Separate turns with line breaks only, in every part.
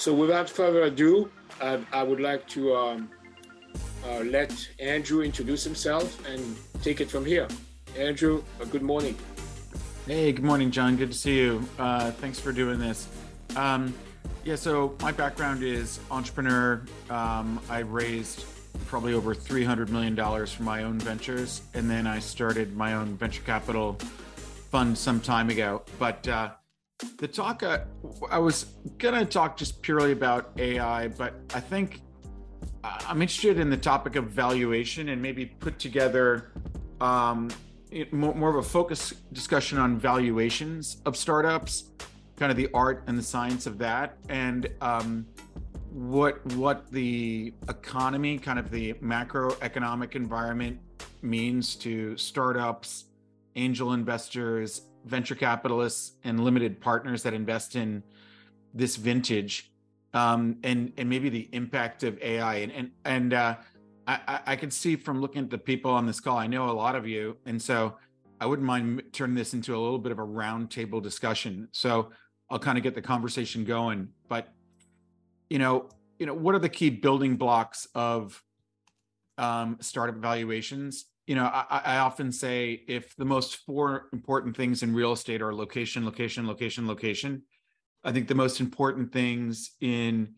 So without further ado, I, I would like to um, uh, let Andrew introduce himself and take it from here. Andrew, uh, good morning.
Hey, good morning, John. Good to see you. Uh, thanks for doing this. Um, yeah, so my background is entrepreneur. Um, I raised probably over $300 million from my own ventures, and then I started my own venture capital fund some time ago. But uh, the talk, uh, I was going to talk just purely about AI, but I think uh, I'm interested in the topic of valuation and maybe put together um, more, more of a focus discussion on valuations of startups, kind of the art and the science of that, and um, what what the economy, kind of the macroeconomic environment means to startups, angel investors, venture capitalists and limited partners that invest in this vintage um, and and maybe the impact of AI and and and uh, I I can see from looking at the people on this call I know a lot of you and so I wouldn't mind turning this into a little bit of a roundtable discussion. So I'll kind of get the conversation going. But you know you know what are the key building blocks of um, startup valuations you know, I, I, often say if the most four important things in real estate are location, location, location, location, I think the most important things in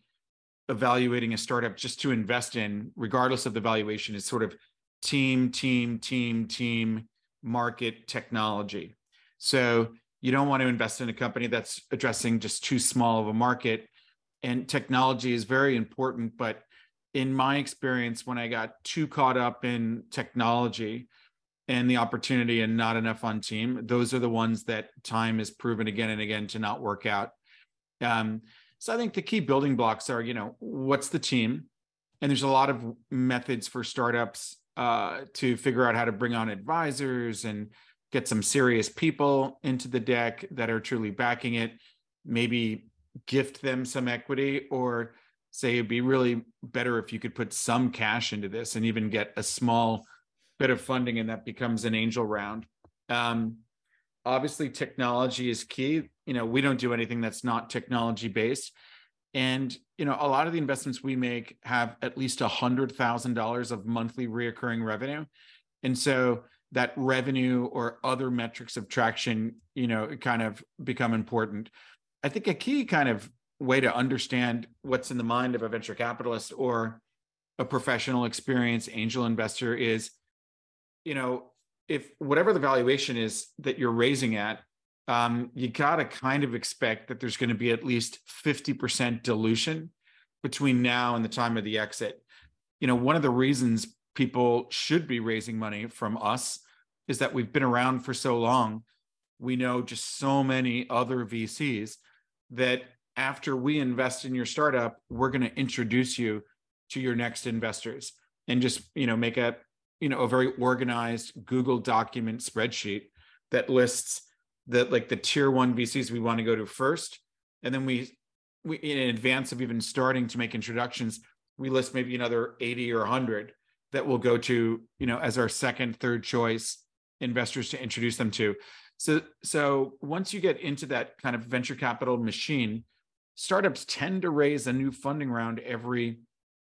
evaluating a startup just to invest in, regardless of the valuation, is sort of team, team, team, team, market, technology. So you don't want to invest in a company that's addressing just too small of a market. And technology is very important, but in my experience, when I got too caught up in technology and the opportunity and not enough on team, those are the ones that time has proven again and again to not work out. Um, so I think the key building blocks are, you know, what's the team? And there's a lot of methods for startups uh, to figure out how to bring on advisors and get some serious people into the deck that are truly backing it. Maybe gift them some equity or say it'd be really better if you could put some cash into this and even get a small bit of funding and that becomes an angel round. Um, obviously technology is key. You know we don't do anything that's not technology based. And you know a lot of the investments we make have at least a hundred thousand dollars of monthly reoccurring revenue. And so that revenue or other metrics of traction you know kind of become important. I think a key kind of way to understand what's in the mind of a venture capitalist or a professional experienced angel investor is you know if whatever the valuation is that you're raising at um, you got to kind of expect that there's going to be at least 50% dilution between now and the time of the exit. You know one of the reasons people should be raising money from us is that we've been around for so long. We know just so many other vcs that after we invest in your startup, we're going to introduce you to your next investors and just, you know, make a, you know, a very organized Google document spreadsheet that lists the like the tier one VCs we want to go to first. And then we, we in advance of even starting to make introductions, we list maybe another 80 or 100 that we'll go to, you know, as our second, third choice investors to introduce them to. So, so once you get into that kind of venture capital machine, startups tend to raise a new funding round every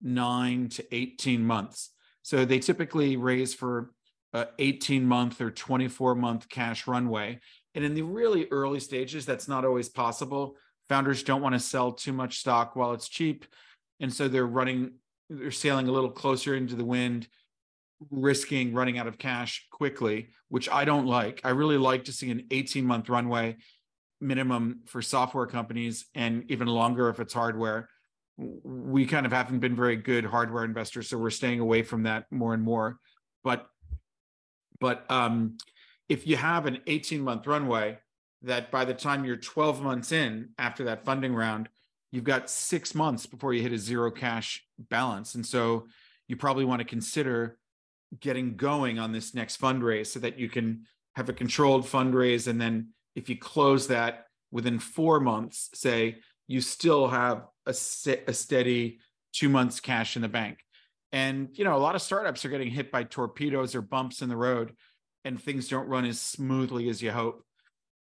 nine to 18 months. So they typically raise for a 18 month or 24 month cash runway. And in the really early stages, that's not always possible. Founders don't want to sell too much stock while it's cheap. And so they're running, they're sailing a little closer into the wind, risking running out of cash quickly, which I don't like. I really like to see an 18 month runway minimum for software companies and even longer if it's hardware. We kind of haven't been very good hardware investors, so we're staying away from that more and more. But but um, if you have an 18 month runway, that by the time you're 12 months in after that funding round, you've got six months before you hit a zero cash balance, and so you probably want to consider getting going on this next fundraise so that you can have a controlled fundraise and then if you close that within four months, say you still have a, a steady two months cash in the bank. And you know, a lot of startups are getting hit by torpedoes or bumps in the road, and things don't run as smoothly as you hope.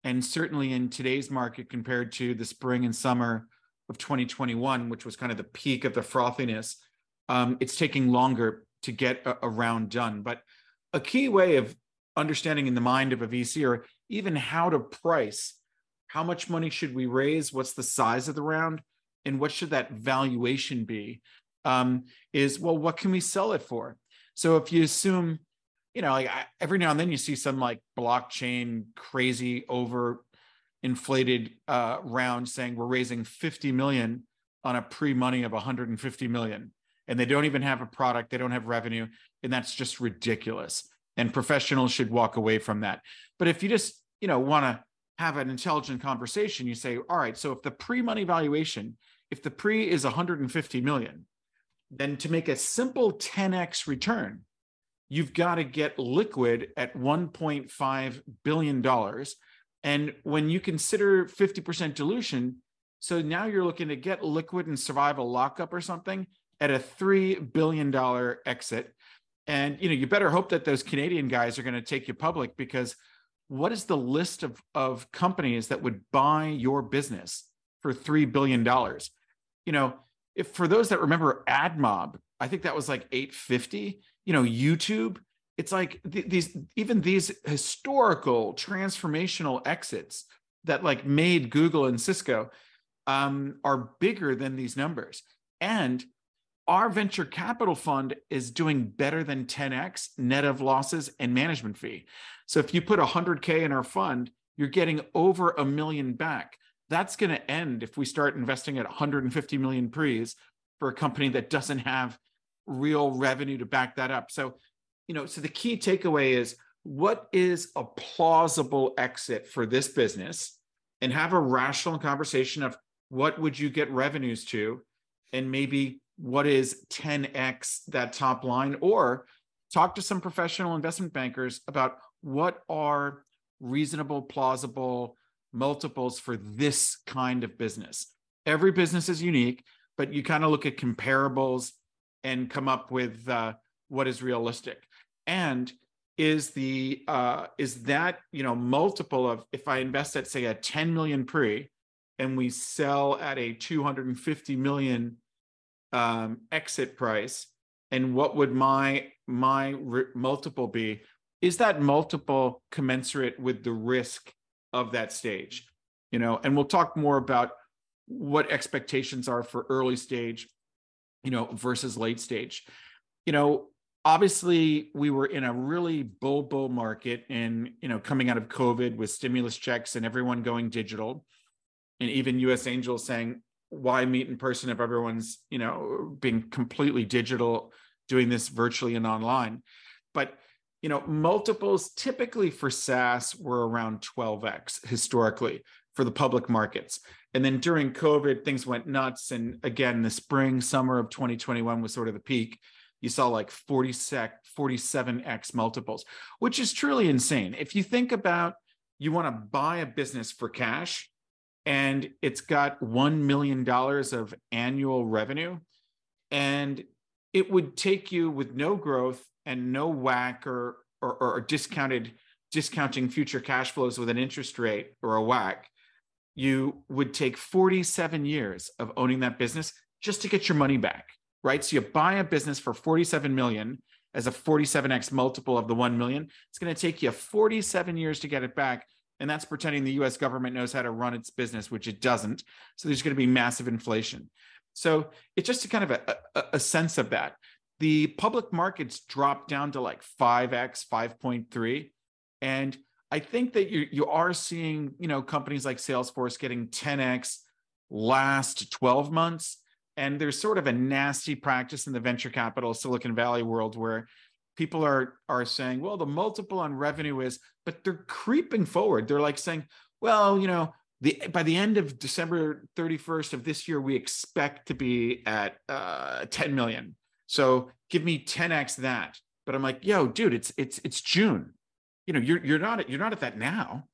And certainly in today's market, compared to the spring and summer of 2021, which was kind of the peak of the frothiness, um, it's taking longer to get a, a round done. But a key way of understanding in the mind of a VC or even how to price how much money should we raise, what's the size of the round, and what should that valuation be? Um, is well, what can we sell it for? So if you assume, you know, like I, every now and then you see some like blockchain crazy over inflated uh, round saying we're raising 50 million on a pre-money of 150 million. And they don't even have a product they don't have revenue and that's just ridiculous. And professionals should walk away from that. But if you just you know want to have an intelligent conversation you say all right so if the pre-money valuation if the pre is 150 million then to make a simple 10x return you've got to get liquid at 1.5 billion dollars and when you consider 50% dilution, so now you're looking to get liquid and survive a lockup or something at a $3 billion exit. And you know, you better hope that those Canadian guys are going to take you public because what is the list of, of companies that would buy your business for $3 billion? You know, if for those that remember AdMob, I think that was like 850, you know, YouTube, it's like th- these even these historical transformational exits that like made Google and Cisco um, are bigger than these numbers. And our venture capital fund is doing better than 10x net of losses and management fee. So if you put 100K in our fund, you're getting over a million back. That's going to end if we start investing at 150 million pre's for a company that doesn't have real revenue to back that up. So you know, so the key takeaway is what is a plausible exit for this business and have a rational conversation of what would you get revenues to and maybe what is 10x that top line? Or talk to some professional investment bankers about what are reasonable plausible multiples for this kind of business. Every business is unique but you kind of look at comparables and come up with uh, what is realistic. And is the uh, is that you know multiple of if I invest at say a 10 million pre and we sell at a 250 million um, exit price and what would my my multiple be? Is that multiple commensurate with the risk of that stage? You know and we'll talk more about what expectations are for early stage you know versus late stage. You know obviously we were in a really bull bull market and you know coming out of covid with stimulus checks and everyone going digital and even us angels saying why meet in person if everyone's you know being completely digital doing this virtually and online. But you know multiples typically for saas were around 12x historically for the public markets. And then during covid things went nuts. And again the spring summer of 2021 was sort of the peak. You saw like 40 sec 47x multiples which is truly insane. If you think about you want to buy a business for cash and it's got $1 million of annual revenue and it would take you with no growth and no WACC or, or, or discounted discounting future cash flows with an interest rate or a WACC, you would take 47 years of owning that business just to get your money back right? So you buy a business for 47 million as a 47x multiple of the 1 million. It's going to take you 47 years to get it back. And that's pretending the US government knows how to run its business, which it doesn't. So there's going to be massive inflation. So it's just a kind of a, a, a sense of that. The public markets dropped down to like 5x, 5.3. And I think that you, you are seeing, you know, companies like Salesforce getting 10x last 12 months and there's sort of a nasty practice in the venture capital Silicon Valley world where people are are saying, well, the multiple on revenue is, but they're creeping forward. They're like saying, well, you know, the by the end of December 31st of this year, we expect to be at uh, 10 million. So give me 10x that. But I'm like, yo, dude, it's it's it's June. You know, you're you're not you're not at that now.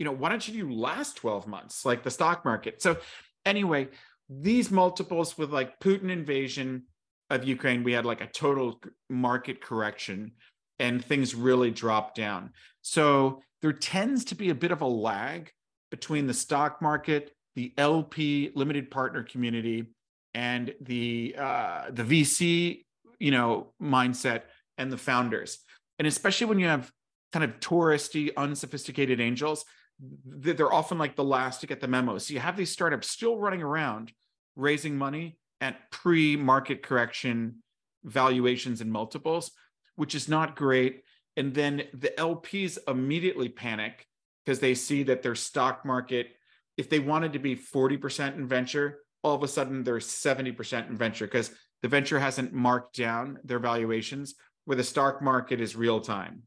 You know, why don't you do last 12 months like the stock market? So anyway, these multiples with like Putin invasion of Ukraine, we had like a total market correction and things really dropped down. So there tends to be a bit of a lag between the stock market the LP limited partner community and the uh, the VC, you know, mindset and the founders. And especially when you have kind of touristy, unsophisticated angels, they're often like the last to get the memo. So you have these startups still running around raising money at pre-market correction valuations and multiples, which is not great. And then the LPs immediately panic because they see that their stock market, if they wanted to be 40% in venture, all of a sudden they're 70% in venture because the venture hasn't marked down their valuations where the stock market is real time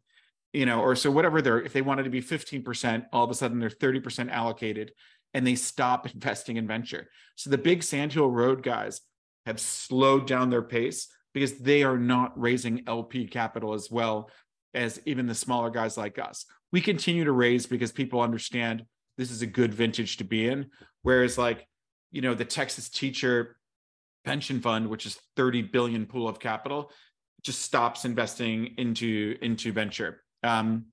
you know or so whatever they're if they wanted to be 15% all of a sudden they're 30% allocated and they stop investing in venture. So the big sandhill road guys have slowed down their pace because they are not raising lp capital as well as even the smaller guys like us. We continue to raise because people understand this is a good vintage to be in. Whereas like you know the texas teacher pension fund which is 30 billion pool of capital just stops investing into into venture. Um,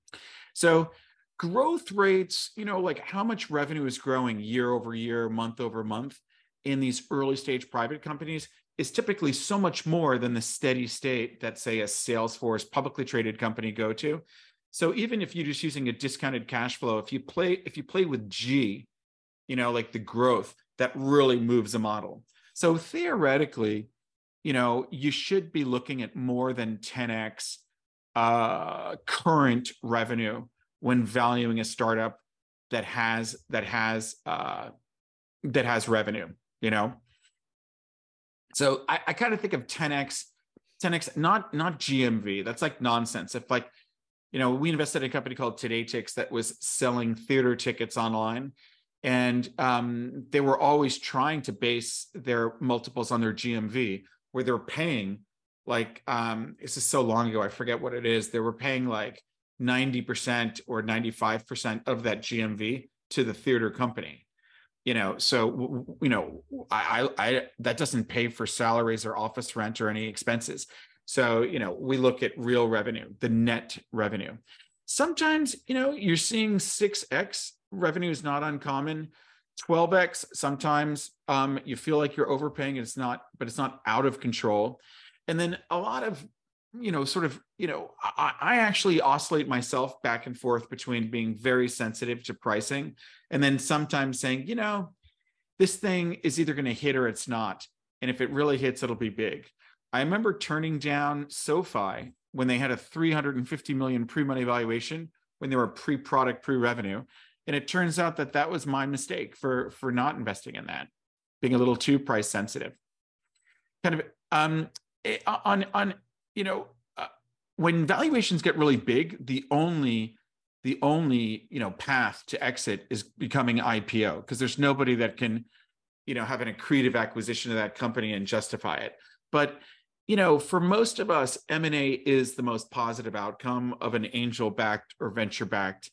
so growth rates you know like how much revenue is growing year over year month over month in these early stage private companies is typically so much more than the steady state that say a salesforce publicly traded company go to. So even if you're just using a discounted cash flow if you play if you play with g you know like the growth that really moves a model. So theoretically, you know, you should be looking at more than 10x uh, current revenue when valuing a startup that has that has uh, that has revenue. You know, so I, I kind of think of 10x 10x not not GMV. That's like nonsense. If like you know, we invested in a company called today TodayTix that was selling theater tickets online and um, they were always trying to base their multiples on their GMV, where they're paying like um, this is so long ago, I forget what it is. They were paying like 90% or 95% of that GMV to the theater company. You know, so you know, I, I, I that doesn't pay for salaries or office rent or any expenses. So, you know, we look at real revenue, the net revenue. Sometimes, you know, you're seeing 6x revenue is not uncommon. 12x sometimes um, you feel like you're overpaying it's not but it's not out of control and then a lot of you know sort of you know I, I, actually oscillate myself back and forth between being very sensitive to pricing and then sometimes saying you know this thing is either going to hit or it's not. And if it really hits it'll be big. I remember turning down sofi when they had a 350 million pre-money valuation when they were pre-product pre-revenue. And it turns out that that was my mistake for for not investing in that being a little too price sensitive. Kind of um eh, on on you know uh, when valuations get really big the only the only you know path to exit is becoming ipo because there's nobody that can you know have an accretive acquisition of that company and justify it but you know for most of us m&a is the most positive outcome of an angel backed or venture backed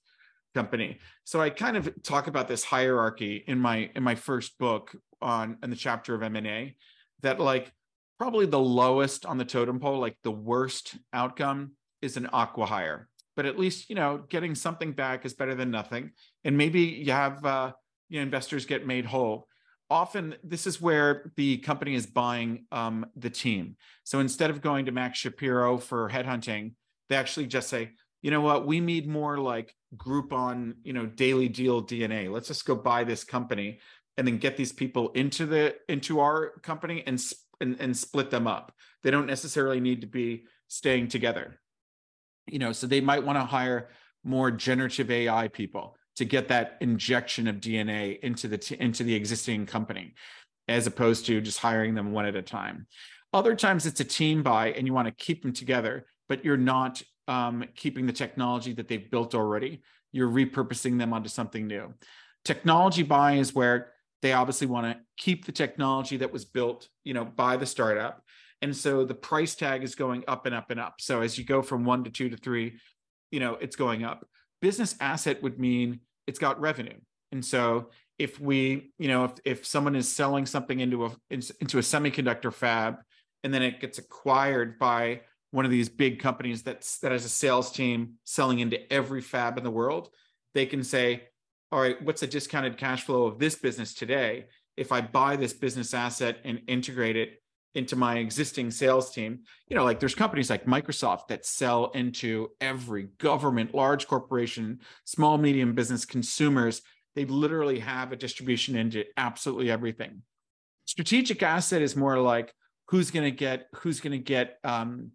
company. So I kind of talk about this hierarchy in my in my first book on in the chapter of M&A that like probably the lowest on the totem pole, like the worst outcome is an acqui-hire. But at least, you know, getting something back is better than nothing. And maybe you have uh, you know, investors get made whole. Often this is where the company is buying um, the team. So instead of going to Max Shapiro for headhunting, they actually just say, you know what, we need more like Groupon, you know, daily deal DNA. Let's just go buy this company and then get these people into the into our company and and, and split them up. They don't necessarily need to be staying together. You know, so they might want to hire more generative AI people to get that injection of DNA into the t- into the existing company as opposed to just hiring them one at a time. Other times it's a team buy and you want to keep them together, but you're not um, keeping the technology that they've built already. You're repurposing them onto something new. Technology buy is where they obviously want to keep the technology that was built, you know, by the startup. And so the price tag is going up and up and up. So as you go from one to two to three, you know, it's going up. Business asset would mean it's got revenue. And so if we, you know, if, if someone is selling something into a into a semiconductor fab and then it gets acquired by one of these big companies that's that has a sales team selling into every fab in the world, they can say, all right, what's the discounted cash flow of this business today? If I buy this business asset and integrate it into my existing sales team, you know, like there's companies like Microsoft that sell into every government, large corporation, small, medium business consumers. They literally have a distribution into absolutely everything. Strategic asset is more like who's going to get, who's going to get, um,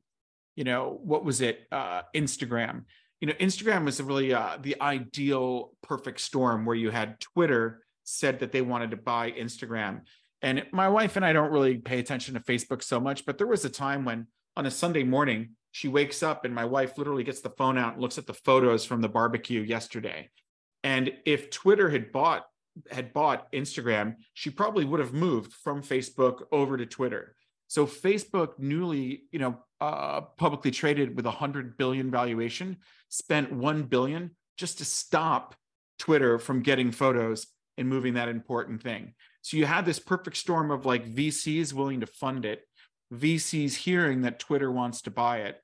you know, what was it? Uh, Instagram you know, Instagram was really uh, the ideal perfect storm where you had Twitter said that they wanted to buy Instagram. And my wife and I don't really pay attention to Facebook so much, but there was a time when on a Sunday morning, she wakes up and my wife literally gets the phone out and looks at the photos from the barbecue yesterday. And if Twitter had bought had bought Instagram, she probably would have moved from Facebook over to Twitter. So Facebook, newly, you know, uh, publicly traded with a hundred billion valuation, spent one billion just to stop Twitter from getting photos and moving that important thing. So you had this perfect storm of like VCs willing to fund it, VCs hearing that Twitter wants to buy it,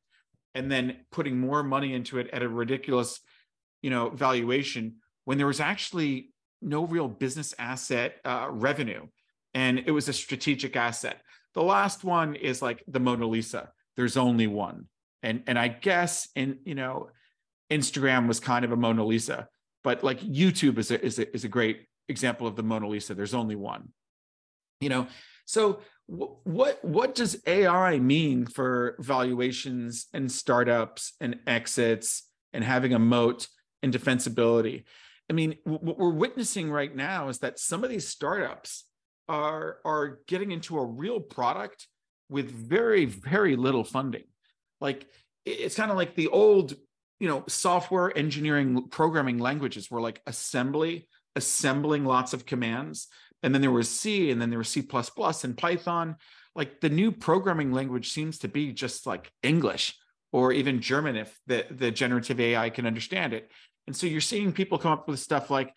and then putting more money into it at a ridiculous, you know, valuation when there was actually no real business asset uh, revenue, and it was a strategic asset. The last one is like the Mona Lisa. There's only one. And and I guess in you know, Instagram was kind of a Mona Lisa, but like YouTube is a is a, is a great example of the Mona Lisa. There's only one. You know, so w- what what does AI mean for valuations and startups and exits and having a moat and defensibility? I mean, what we're witnessing right now is that some of these startups are are getting into a real product with very very little funding like it's kind of like the old you know software engineering programming languages were like assembly assembling lots of commands and then there was c and then there was c++ and python. Like the new programming language seems to be just like english or even german if the, the generative ai can understand it. And so you're seeing people come up with stuff like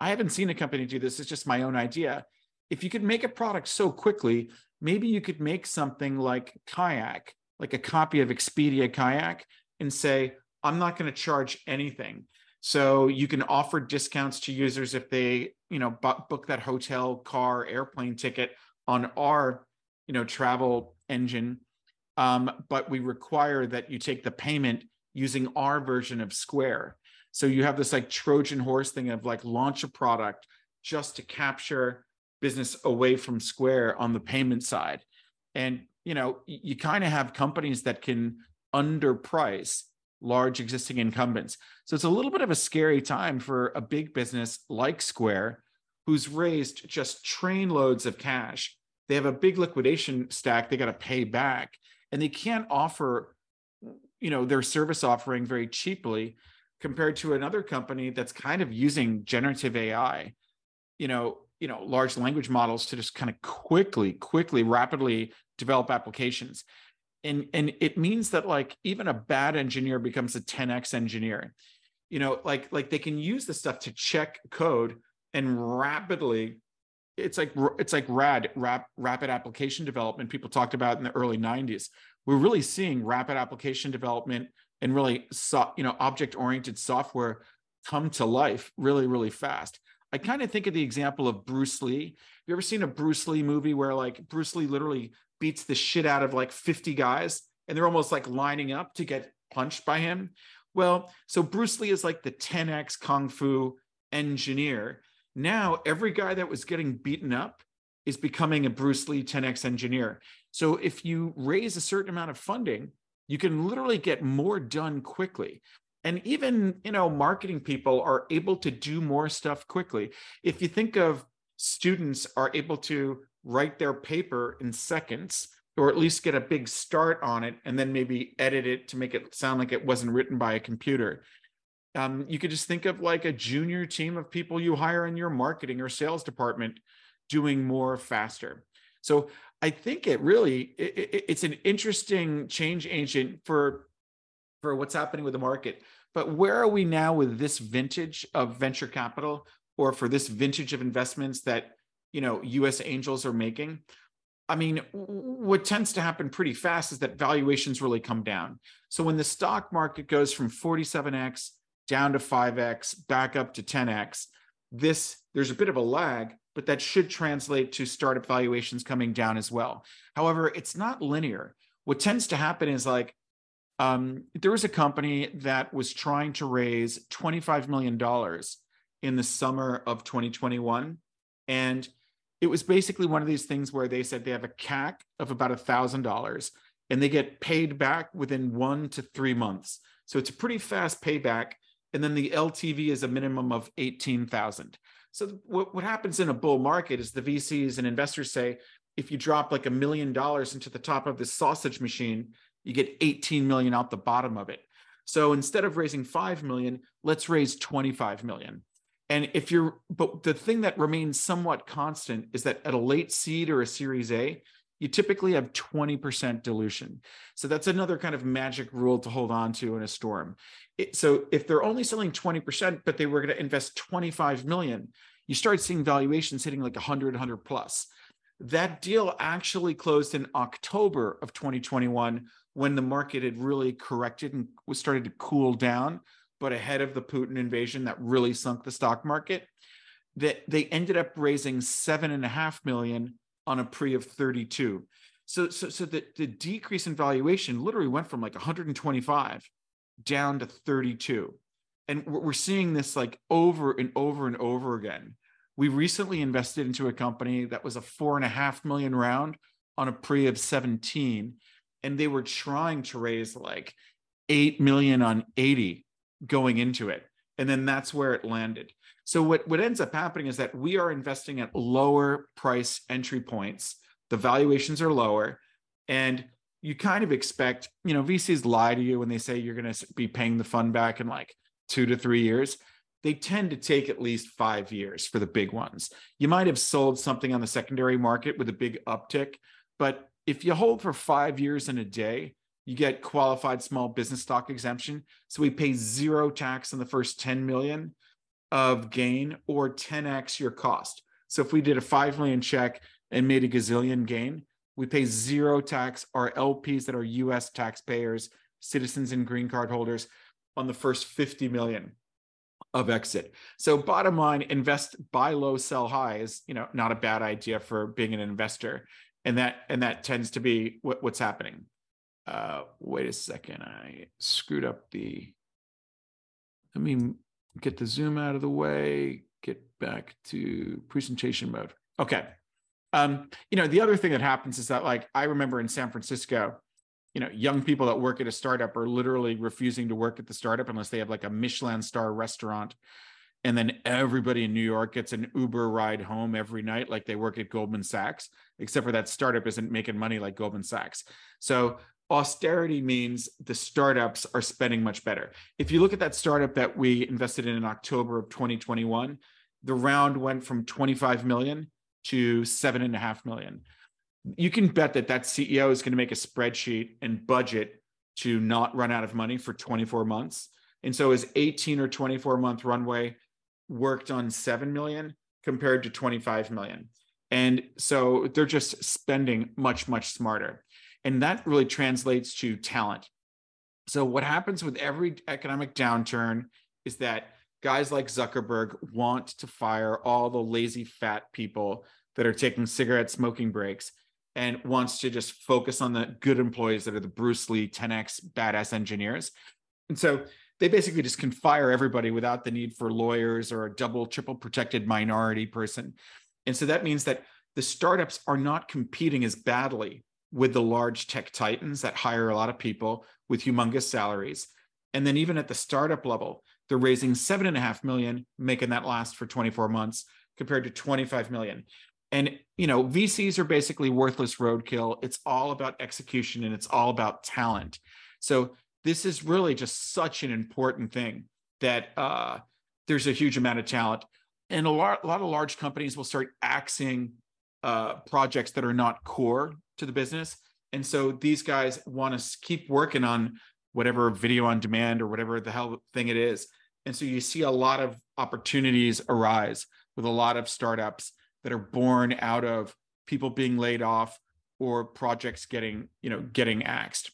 i haven't seen a company do this it's just my own idea. If you could make a product so quickly, maybe you could make something like Kayak, like a copy of Expedia Kayak, and say, I'm not going to charge anything. So you can offer discounts to users if they, you know, book that hotel, car, airplane ticket on our, you know, travel engine. Um, but we require that you take the payment using our version of Square. So you have this like Trojan horse thing of like launch a product just to capture business away from Square on the payment side. And you know, you kind of have companies that can underprice large existing incumbents. So it's a little bit of a scary time for a big business like Square, who's raised just train loads of cash. They have a big liquidation stack they got to pay back, and they can't offer, you know, their service offering very cheaply compared to another company that's kind of using generative AI. You know, you know large language models to just kind of quickly quickly rapidly develop applications and and it means that like even a bad engineer becomes a 10x engineer. You know like like they can use the stuff to check code and rapidly it's like it's like rad rap, rapid application development people talked about in the early 90s we're really seeing rapid application development and really so, you know object oriented software come to life really really fast. I kind of think of the example of Bruce Lee. Have you ever seen a Bruce Lee movie where like Bruce Lee literally beats the shit out of like 50 guys and they're almost like lining up to get punched by him? Well, so Bruce Lee is like the 10x kung fu engineer. Now, every guy that was getting beaten up is becoming a Bruce Lee 10x engineer. So if you raise a certain amount of funding, you can literally get more done quickly and even you know marketing people are able to do more stuff quickly if you think of students are able to write their paper in seconds or at least get a big start on it and then maybe edit it to make it sound like it wasn't written by a computer um, you could just think of like a junior team of people you hire in your marketing or sales department doing more faster so i think it really it, it, it's an interesting change agent for for what's happening with the market. But where are we now with this vintage of venture capital or for this vintage of investments that, you know, US angels are making? I mean, what tends to happen pretty fast is that valuations really come down. So when the stock market goes from 47x down to 5x, back up to 10x, this there's a bit of a lag, but that should translate to startup valuations coming down as well. However, it's not linear. What tends to happen is like um, there was a company that was trying to raise $25 million in the summer of 2021. And it was basically one of these things where they said they have a CAC of about a $1,000 and they get paid back within one to three months. So it's a pretty fast payback. And then the LTV is a minimum of 18,000. So what, what happens in a bull market is the VCs and investors say, if you drop like a million dollars into the top of this sausage machine, you get 18 million out the bottom of it. So instead of raising 5 million, let's raise 25 million. And if you're, but the thing that remains somewhat constant is that at a late seed or a series A, you typically have 20% dilution. So that's another kind of magic rule to hold on to in a storm. It, so if they're only selling 20%, but they were going to invest 25 million, you start seeing valuations hitting like 100, 100 plus. That deal actually closed in October of 2021 when the market had really corrected and was started to cool down but ahead of the Putin invasion that really sunk the stock market, that they ended up raising seven and a half million on a pre of 32. So, so, so the, the decrease in valuation literally went from like 125 down to 32. And we're seeing this like over and over and over again. We recently invested into a company that was a four and a half million round on a pre of 17. And they were trying to raise like 8 million on 80 going into it. And then that's where it landed. So what, what ends up happening is that we are investing at lower price entry points. The valuations are lower. And you kind of expect, you know, VCs lie to you when they say you're going to be paying the fund back in like two to three years. They tend to take at least five years for the big ones. You might have sold something on the secondary market with a big uptick, but if you hold for five years and a day, you get qualified small business stock exemption. So we pay zero tax on the first 10 million of gain or 10x your cost. So if we did a 5 million check and made a gazillion gain, we pay zero tax. Our LPs that are US taxpayers, citizens and green card holders on the first 50 million of exit. So bottom line, invest buy low, sell high is, you know, not a bad idea for being an investor. And that and that tends to be what, what's happening uh, wait a second. I screwed up the, let me get the zoom out of the way, get back to presentation mode. Okay. Um, you know, the other thing that happens is that like, I remember in San Francisco, you know, young people that work at a startup are literally refusing to work at the startup unless they have like a Michelin star restaurant. And then everybody in New York gets an Uber ride home every night, like they work at Goldman Sachs, except for that startup isn't making money like Goldman Sachs. So austerity means the startups are spending much better. If you look at that startup that we invested in in October of 2021, the round went from 25 million to seven and a half million. You can bet that that CEO is going to make a spreadsheet and budget to not run out of money for 24 months. And so his 18 or 24 month runway worked on 7 million compared to 25 million. And so they're just spending much, much smarter. And that really translates to talent. So, what happens with every economic downturn is that guys like Zuckerberg want to fire all the lazy fat people that are taking cigarette smoking breaks and wants to just focus on the good employees that are the Bruce Lee 10x badass engineers. And so they basically just can fire everybody without the need for lawyers or a double, triple protected minority person. And so that means that the startups are not competing as badly with the large tech titans that hire a lot of people with humongous salaries. And then even at the startup level, they're raising seven and a half million, making that last for 24 months compared to 25 million. And you know, VCs are basically worthless roadkill. It's all about execution and it's all about talent. So this is really just such an important thing that uh, there's a huge amount of talent. And a lot, a lot of large companies will start axing uh, projects that are not core to the business. And so these guys want to keep working on whatever video on demand or whatever the hell thing it is. And so you see a lot of opportunities arise with a lot of startups that are born out of people being laid off or projects getting, you know, getting axed.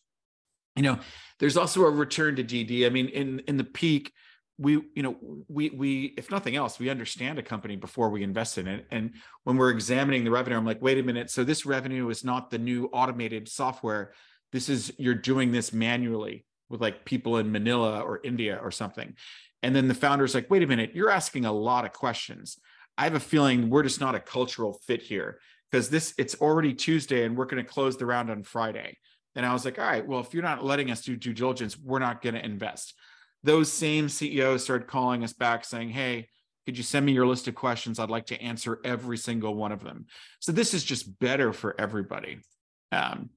You know, there's also a return to DD. I mean, in in the peak, we you know we we if nothing else we understand a company before we invest in it. And when we're examining the revenue i'm like wait a minute. So this revenue is not the new automated software. This is you're doing this manually with like people in manila or india or something. And then the founder's like wait a minute. You're asking a lot of questions. I have a feeling we're just not a cultural fit here because this it's already tuesday and we're going to close the round on friday. And i was like all right. Well if you're not letting us do due diligence we're not going to invest those same CEOs started calling us back saying, Hey, could you send me your list of questions? I'd like to answer every single one of them. So this is just better for everybody. Um,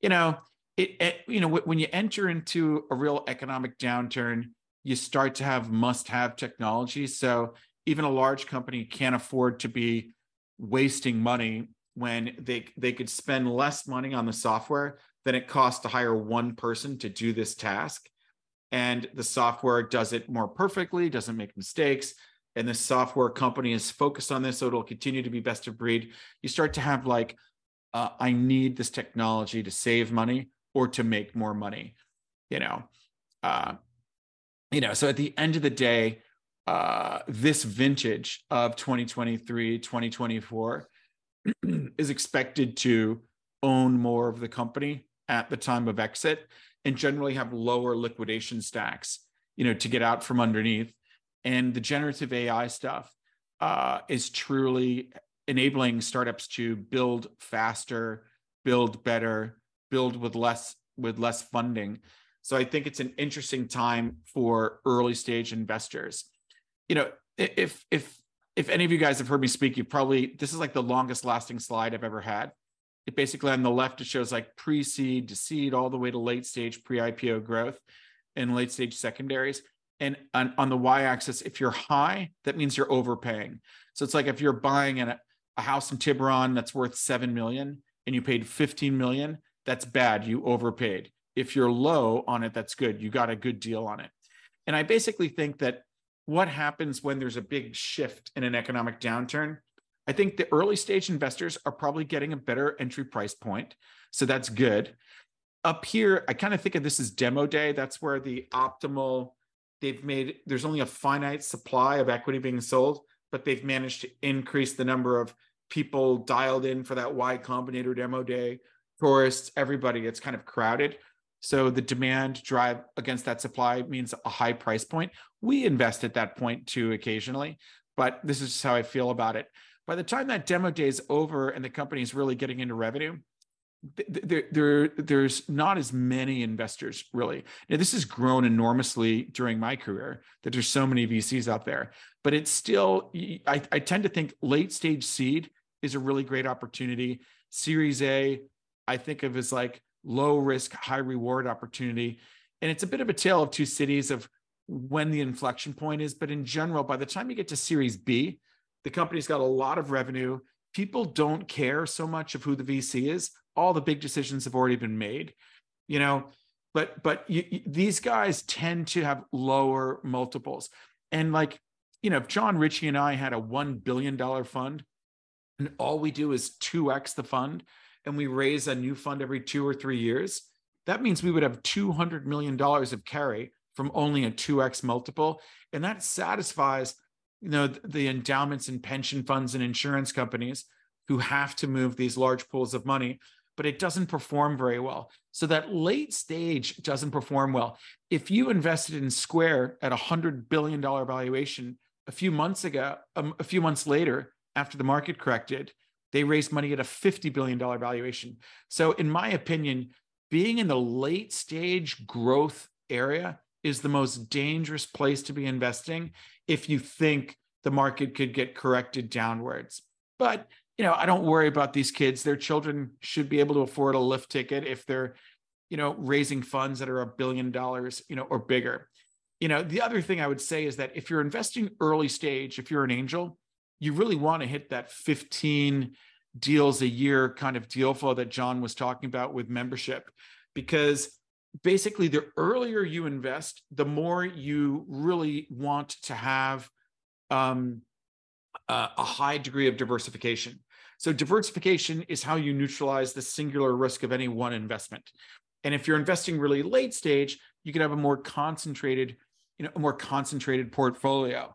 you know, it, it, you know, when you enter into a real economic downturn, you start to have must-have technology. So even a large company can't afford to be wasting money when they they could spend less money on the software than it costs to hire one person to do this task and the software does it more perfectly, doesn't make mistakes, and the software company is focused on this, so it'll continue to be best of breed. You start to have like, uh, I need this technology to save money or to make more money, you know. Uh, you know, so at the end of the day, uh, this vintage of 2023, 2024 is expected to own more of the company at the time of exit and generally have lower liquidation stacks, you know, to get out from underneath. And the generative AI stuff uh, is truly enabling startups to build faster, build better, build with less with less funding. So I think it's an interesting time for early stage investors. You know, if if if any of you guys have heard me speak, you probably this is like the longest lasting slide I've ever had it basically on the left, it shows like pre-seed to seed all the way to late stage pre-IPO growth and late stage secondaries. And on, on the y-axis, if you're high, that means you're overpaying. So it's like if you're buying a, a house in Tiburon that's worth 7 million and you paid 15 million, that's bad. You overpaid. If you're low on it, that's good. You got a good deal on it. And I basically think that what happens when there's a big shift in an economic downturn I think the early stage investors are probably getting a better entry price point. So that's good. Up here, I kind of think of this as demo day. That's where the optimal, they've made, there's only a finite supply of equity being sold, but they've managed to increase the number of people dialed in for that Y Combinator demo day, tourists, everybody. It's kind of crowded. So the demand drive against that supply means a high price point. We invest at that point too occasionally, but this is how I feel about it by the time that demo day is over and the company is really getting into revenue, there, there, there's not as many investors really. Now, this has grown enormously during my career that there's so many VCs out there, but it's still, I, I tend to think late stage seed is a really great opportunity. Series A, I think of as like low risk, high reward opportunity. And it's a bit of a tale of two cities of when the inflection point is. But in general, by the time you get to Series B, the company's got a lot of revenue. People don't care so much of who the VC is. All the big decisions have already been made, you know. But but you, you, these guys tend to have lower multiples, and like you know, if John Ricci and I had a one billion dollar fund, and all we do is two x the fund, and we raise a new fund every two or three years, that means we would have two hundred million dollars of carry from only a two x multiple, and that satisfies you know the endowments and pension funds and insurance companies who have to move these large pools of money but it doesn't perform very well. So that late stage doesn't perform well. If you invested in square at a 100 billion dollar valuation a few months ago um, a few months later after the market corrected they raised money at a 50 billion dollar valuation. So in my opinion being in the late stage growth area is the most dangerous place to be investing if you think the market could get corrected downwards. But, you know, I don't worry about these kids. Their children should be able to afford a lift ticket if they're, you know, raising funds that are a billion dollars, you know, or bigger. You know, the other thing I would say is that if you're investing early stage, if you're an angel, you really want to hit that 15 deals a year kind of deal flow that John was talking about with membership because basically the earlier you invest the more you really want to have um, a, high degree of diversification. So diversification is how you neutralize the singular risk of any one investment. And if you're investing really late stage you can have a more concentrated you know a more concentrated portfolio.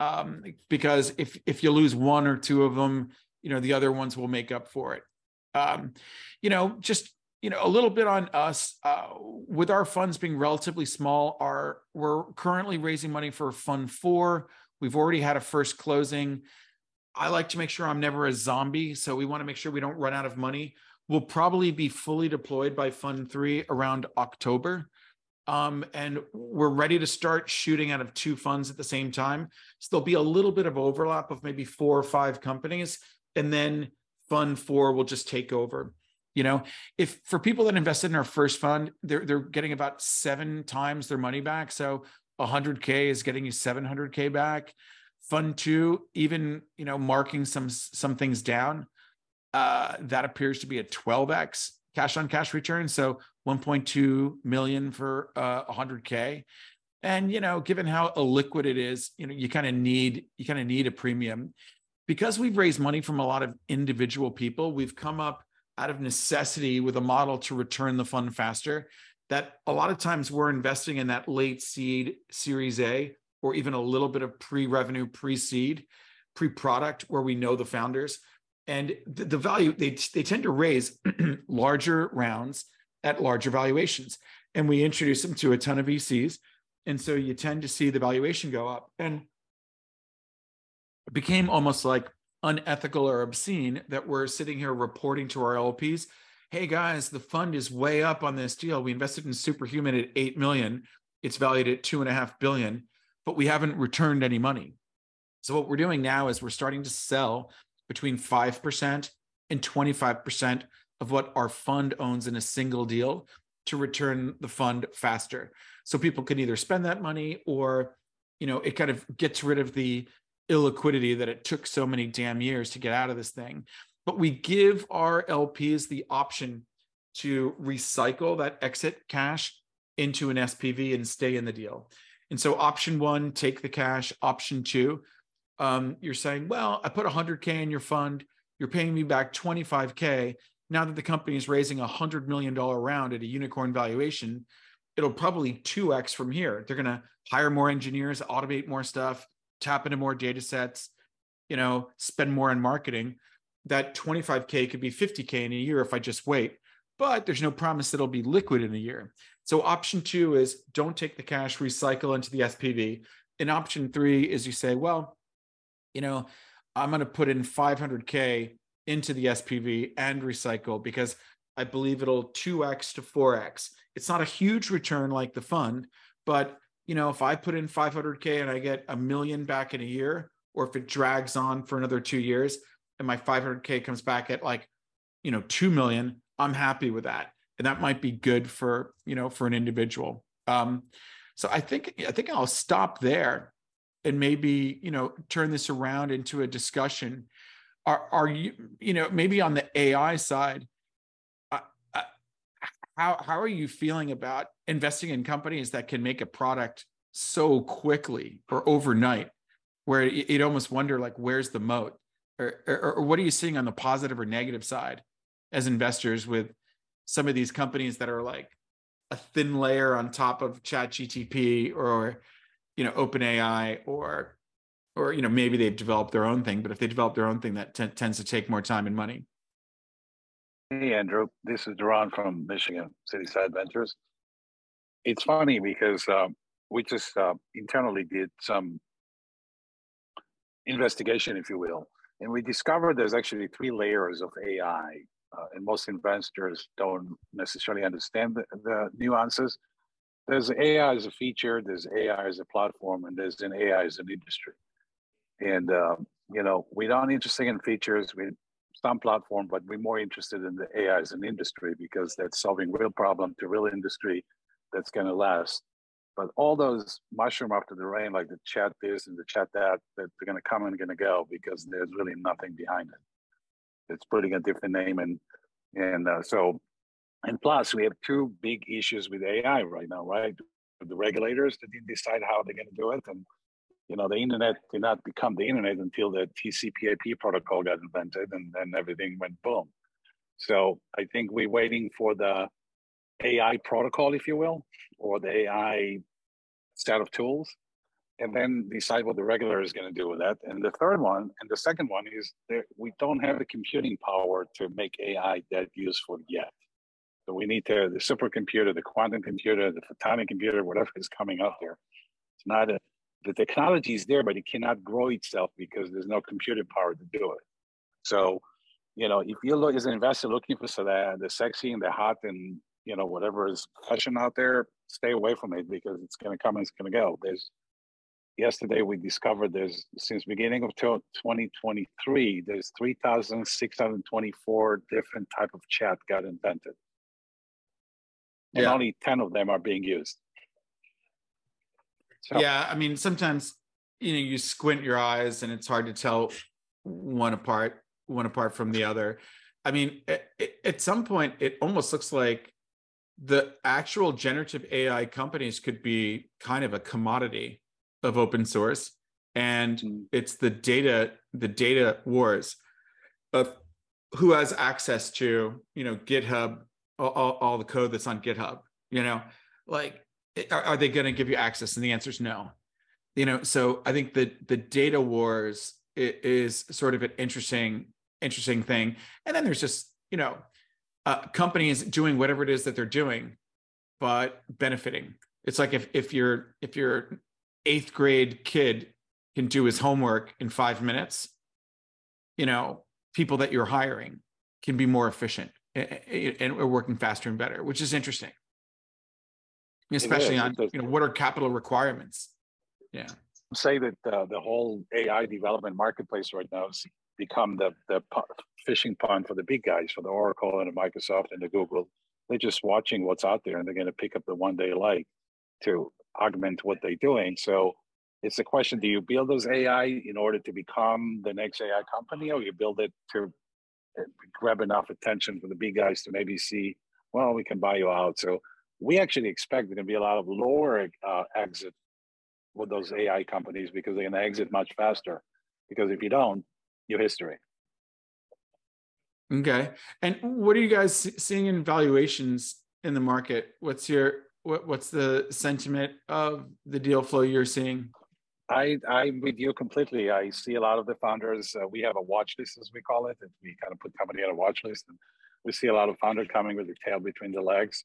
Um, because if if you lose one or two of them you know the other ones will make up for it. Um, you know just you know a little bit on us uh, with our funds being relatively small are we're currently raising money for fund four. We've already had a first closing. I like to make sure i'm never a zombie so we want to make sure we don't run out of money. We'll probably be fully deployed by fund three around october. Um, and we're ready to start shooting out of two funds at the same time. So there'll be a little bit of overlap of maybe four or five companies and then fund four will just take over you know if for people that invested in our first fund they're they're getting about seven times their money back. So 100k is getting you 700k back. Fund two even you know marking some some things down uh that appears to be a 12x cash on cash return. So 1.2 million for uh 100k and you know given how illiquid it is you know you kind of need you kind of need a premium. Because we've raised money from a lot of individual people we've come up out of necessity with a model to return the fund faster that a lot of times we're investing in that late seed series A or even a little bit of pre-revenue, pre-seed, pre-product where we know the founders. And the, the value they they tend to raise larger rounds at larger valuations. And we introduce them to a ton of VCs. And so you tend to see the valuation go up. And it became almost like unethical or obscene that we're sitting here reporting to our LPs, hey guys, the fund is way up on this deal. We invested in Superhuman at eight million. It's valued at two and a half billion, but we haven't returned any money. So what we're doing now is we're starting to sell between 5% and 25% of what our fund owns in a single deal to return the fund faster. So people can either spend that money or, you know, it kind of gets rid of the illiquidity that it took so many damn years to get out of this thing. But we give our LPs the option to recycle that exit cash into an SPV and stay in the deal. And so, option one, take the cash. Option two, um, you're saying, well, I put 100K in your fund, you're paying me back 25K. Now that the company is raising a $100 million round at a unicorn valuation, it'll probably 2x from here. They're going to hire more engineers, automate more stuff, tap into more data sets, you know, spend more on marketing, that 25K could be 50K in a year if I just wait. But there's no promise that it'll be liquid in a year. So option two is don't take the cash, recycle into the SPV. And option three is you say, well, you know, I'm going to put in 500K into the SPV and recycle because I believe it'll 2x to 4x. It's not a huge return like the fund, but you know, if I put in 500K and I get a million back in a year, or if it drags on for another two years and my 500K comes back at like, you know, 2 million, I'm happy with that. And that might be good for, you know, for an individual. Um, so I think, I think I'll stop there and maybe, you know, turn this around into a discussion. Are, are you, you know, maybe on the AI side, how how are you feeling about investing in companies that can make a product so quickly or overnight where you'd almost wonder like where's the moat or, or, or what are you seeing on the positive or negative side as investors with some of these companies that are like a thin layer on top of chat gpt or you know openai or or you know maybe they've developed their own thing but if they develop their own thing that t- tends to take more time and money
Hey, Andrew. This is Doron from Michigan City Side Ventures. It's funny because um, we just uh, internally did some investigation, if you will, and we discovered there's actually three layers of AI, uh, and most investors don't necessarily understand the, the, nuances. There's AI as a feature, there's AI as a platform, and there's an AI as an industry. And uh, you know, we're not interested in features. We some platform, but we're more interested in the AI as an industry because that's solving real problem to real industry that's going to last. But all those mushroom after the rain, like the chat this and the chat that, that they're going to come and going to go because there's really nothing behind it. It's putting a different name and and uh, so and plus we have two big issues with AI right now, right? The regulators that decide how they're going to do it, and you know, the internet did not become the internet until the TCP/IP protocol got invented, and then everything went boom. So I think we're waiting for the AI protocol, if you will, or the AI set of tools and then decide what the regulator is going to do with that. And the third one, and the second one is that we don't have the computing power to make AI that useful yet. So we need to the supercomputer, the quantum computer, the photonic computer, whatever is coming up there. It's not a the technology is there, but it cannot grow itself because there's no computing power to do it. So, you know, if you look as an investor looking for so the sexy and the hot and you know whatever is fashion out there, stay away from it because it's going to come and it's going to go. There's yesterday we discovered there's since beginning of 2023 there's 3624 different type of chat got invented and yeah. only 10 of them are being used
so. yeah i mean sometimes you know you squint your eyes and it's hard to tell one apart one apart from the other i mean at, at some point it almost looks like the actual generative ai companies could be kind of a commodity of open source and mm. it's the data the data wars of who has access to you know github all, all the code that's on github you know? Like are, are they going to give you access? And the answer is no. You know so i think that the data wars is sort of an interesting interesting thing. And then there's just you know uh, companies doing whatever it is that they're doing but benefiting it's like if if you're if you're eighth grade kid can do his homework in five minutes, you know, people that you're hiring can be more efficient and are working faster and better, which is interesting. Especially on, you know, what are capital requirements? Yeah.
Say that uh, the whole AI development marketplace right now has become the, the fishing pond for the big guys, for the Oracle and the Microsoft and the Google. They're just watching what's out there and they're going to pick up the one they like to augment what they're doing. So it's a question: Do you build those AI in order to become the next AI company, or you build it to uh, grab enough attention for the big guys to maybe see, well, we can buy you out. So we actually expect there to be a lot of lower uh, exit with those AI companies because they're going to exit much faster. Because if you don't, your history.
Okay. And what are you guys seeing in valuations in the market? What's your what, what's the sentiment of the deal flow you're seeing?
I, I'm with you completely. I see a lot of the founders. Uh, we have a watch list, as we call it. And we kind of put company on a watch list, and we see a lot of founders coming with their tail between the legs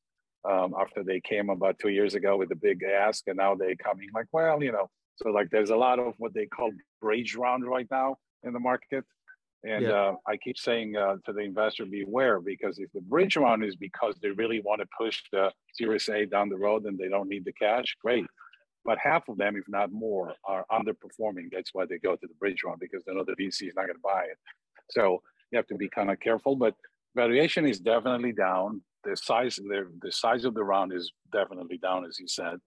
um, after they came about two years ago with the big ask, and now they're coming like, well, you know. So like, there's a lot of what they call bridge round right now in the market. And yeah. uh, I keep saying uh, to the investor, beware, because if the bridge round is because they really want to push the Series A down the road and they don't need the cash, great. But half of them, if not more, are underperforming. That's why they go to the bridge round because they know the VC is not going to buy it. So you have to be kind of careful. But valuation is definitely down. The size, the, the size of the round is definitely down, as you said.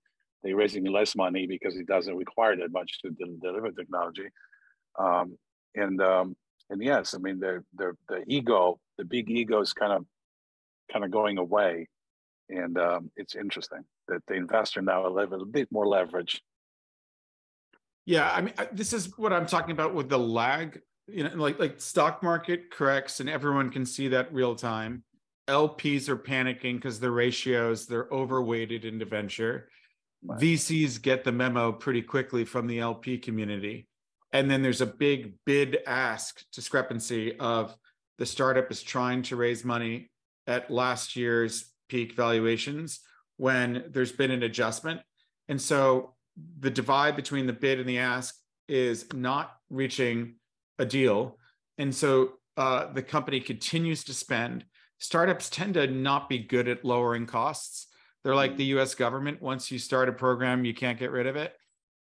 They're raising less money because it doesn't require that much to deliver technology. Um, and um, and yes, I mean the the the ego, the big ego is kind of kind of going away, and um, it's interesting that the investor now will have a bit more leverage.
Yeah, I mean, this is what I'm talking about with the lag. You know, like like stock market corrects, and everyone can see that real time. LPs are panicking because the ratios they're overweighted into venture. Right. VCs get the memo pretty quickly from the LP community and then there's a big bid ask discrepancy of the startup is trying to raise money at last year's peak valuations when there's been an adjustment. And so the divide between the bid and the ask is not reaching a deal. And so uh, the company continues to spend. Startups tend to not be good at lowering costs. They're like the us government. Once you start a program you can't get rid of it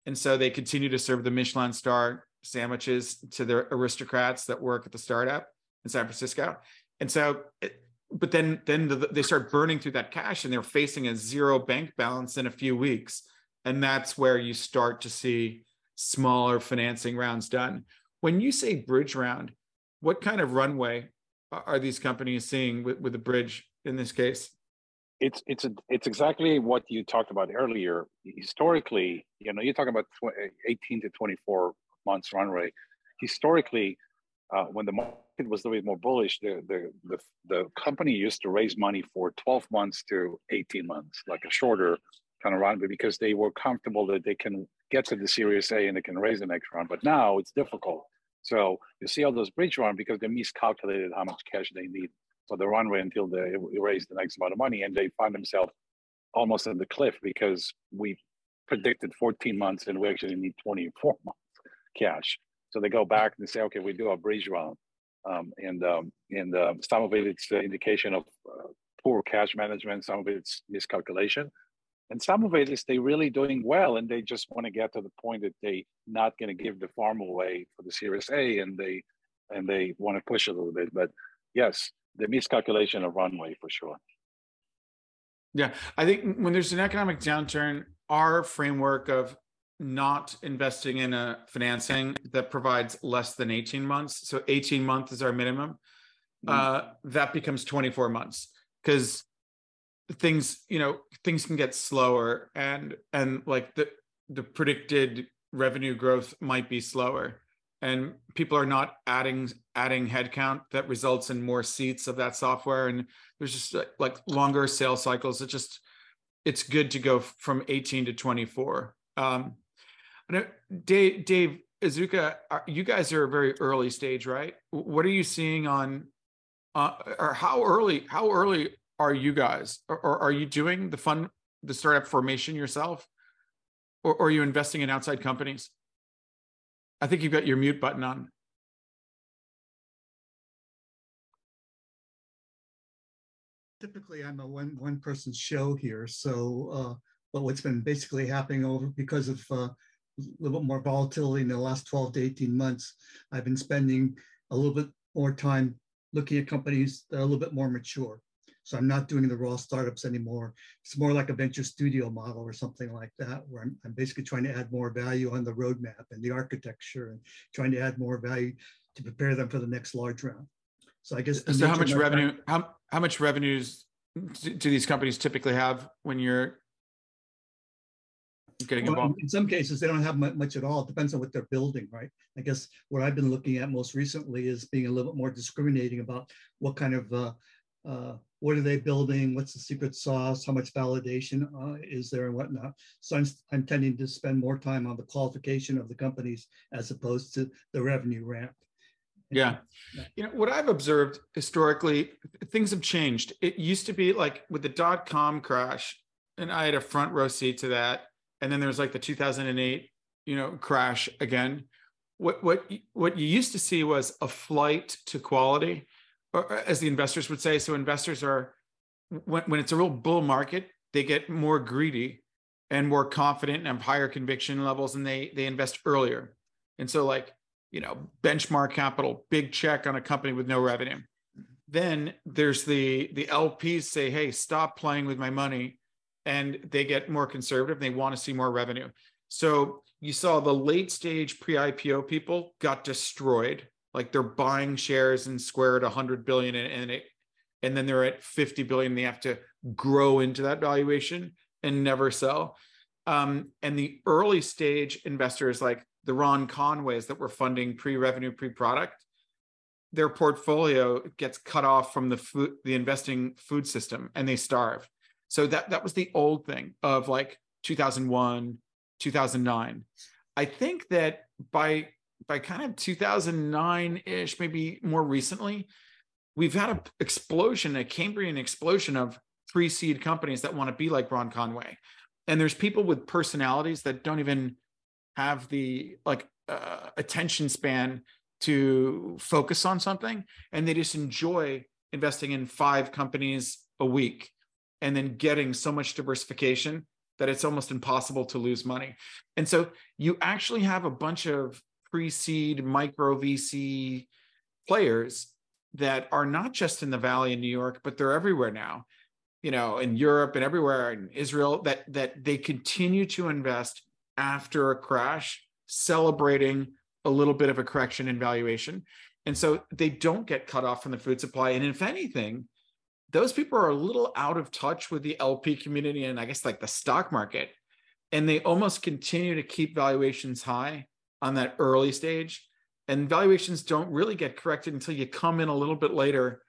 and so they continue to serve the Michelin star sandwiches to their aristocrats that work at the startup in San Francisco. And so, it, but then then the, they start burning through that cash and they're facing a zero bank balance in a few weeks. And that's where you start to see smaller financing rounds done. When you say bridge round, what kind of runway are these companies seeing with, with the bridge in this case?
It's it's a, it's exactly what you talked about earlier. Historically, you know, you're talking about 18 to 24 months runway. Historically, uh, when the market was a little bit more bullish, the, the the the company used to raise money for 12 months to 18 months, like a shorter kind of runway because they were comfortable that they can get to the Series A and they can raise the next round. But now it's difficult. So you see all those bridge run because they miscalculated how much cash they need for the runway until they raise the next amount of money, and they find themselves almost at the cliff because we predicted 14 months and we actually need 24 months cash. So they go back and say, okay, we do a bridge round. Um, and um, and uh, some of it it's the indication of uh, poor cash management, some of it's miscalculation, and some of it is they really doing well and they just want to get to the point that they not going to give the farm away for the Series A and they and they want to push a little bit. But yes, the miscalculation of runway for sure.
Yeah, I think when there's an economic downturn, our framework of not investing in a financing that provides less than 18 months, so 18 months is our minimum, mm-hmm. uh, that becomes 24 months because things, you know, things can get slower and and like the the predicted revenue growth might be slower and people are not adding adding headcount that results in more seats of that software. And there's just like longer sales cycles. It just it's good to go from 18 to 24 um dave dave azuka you guys are a very early stage right? What are you seeing on uh, or how early how early are you guys? Or, or are you doing the fund the startup formation yourself? Or, or are you investing in outside companies I think you've got your mute button on.
Typically, I'm a one one person show here. So, uh, but what's been basically happening over because of uh, a little bit more volatility in the last 12 to 18 months, I've been spending a little bit more time looking at companies that are a little bit more mature. So I'm not doing the raw startups anymore. It's more like a venture studio model or something like that, where I'm, I'm basically trying to add more value on the roadmap and the architecture and trying to add more value to prepare them for the next large round. So I guess.
So how much revenue? How how much revenues do these companies typically have when you're getting involved?
Well, in some cases, they don't have much at all. It depends on what they're building, right? I guess what I've been looking at most recently is being a little bit more discriminating about what kind of uh, uh, what are they building? What's the secret sauce? How much validation uh, is there and whatnot? So I'm, I'm tending to spend more time on the qualification of the companies as opposed to the revenue ramp.
Yeah. You know, what I've observed historically, things have changed. It used to be like with the dot com crash, and I had a front row seat to that. And then there's like the 2008, you know, crash again. What what what you used to see was a flight to quality or as the investors would say. So investors are when, when it's a real bull market, they get more greedy and more confident and have higher conviction levels and they they invest earlier. And so like, you know, benchmark capital, big check on a company with no revenue. Then there's the the LPs say, "Hey, stop playing with my money." And they get more conservative, they want to see more revenue. So you saw the late stage pre-IPO people got destroyed like they're buying shares in Square at 100 billion and it and then they're at 50 billion they have to grow into that valuation and never sell. Um, and the early stage investors like the ron conways that were funding pre-revenue pre-product their portfolio gets cut off from the food the investing food system and they starve. So that that was the old thing of like 2001 2009 i think that by by kind of 2009 ish, maybe more recently, we've had an explosion, a Cambrian explosion of pre seed companies that want to be like Ron Conway. And there's people with personalities that don't even have the like uh, attention span to focus on something and they just enjoy investing in five companies a week and then getting so much diversification that it's almost impossible to lose money. And so you actually have a bunch of pre-seed micro VC players that are not just in the Valley in New York, but they're everywhere now. You know, in Europe and everywhere in Israel, that that they continue to invest after a crash, celebrating a little bit of a correction in valuation. And so they don't get cut off from the food supply. And if anything, those people are a little out of touch with the LP community and I guess like the stock market. And they almost continue to keep valuations high on that early stage. And valuations don't really get corrected until you come in a little bit later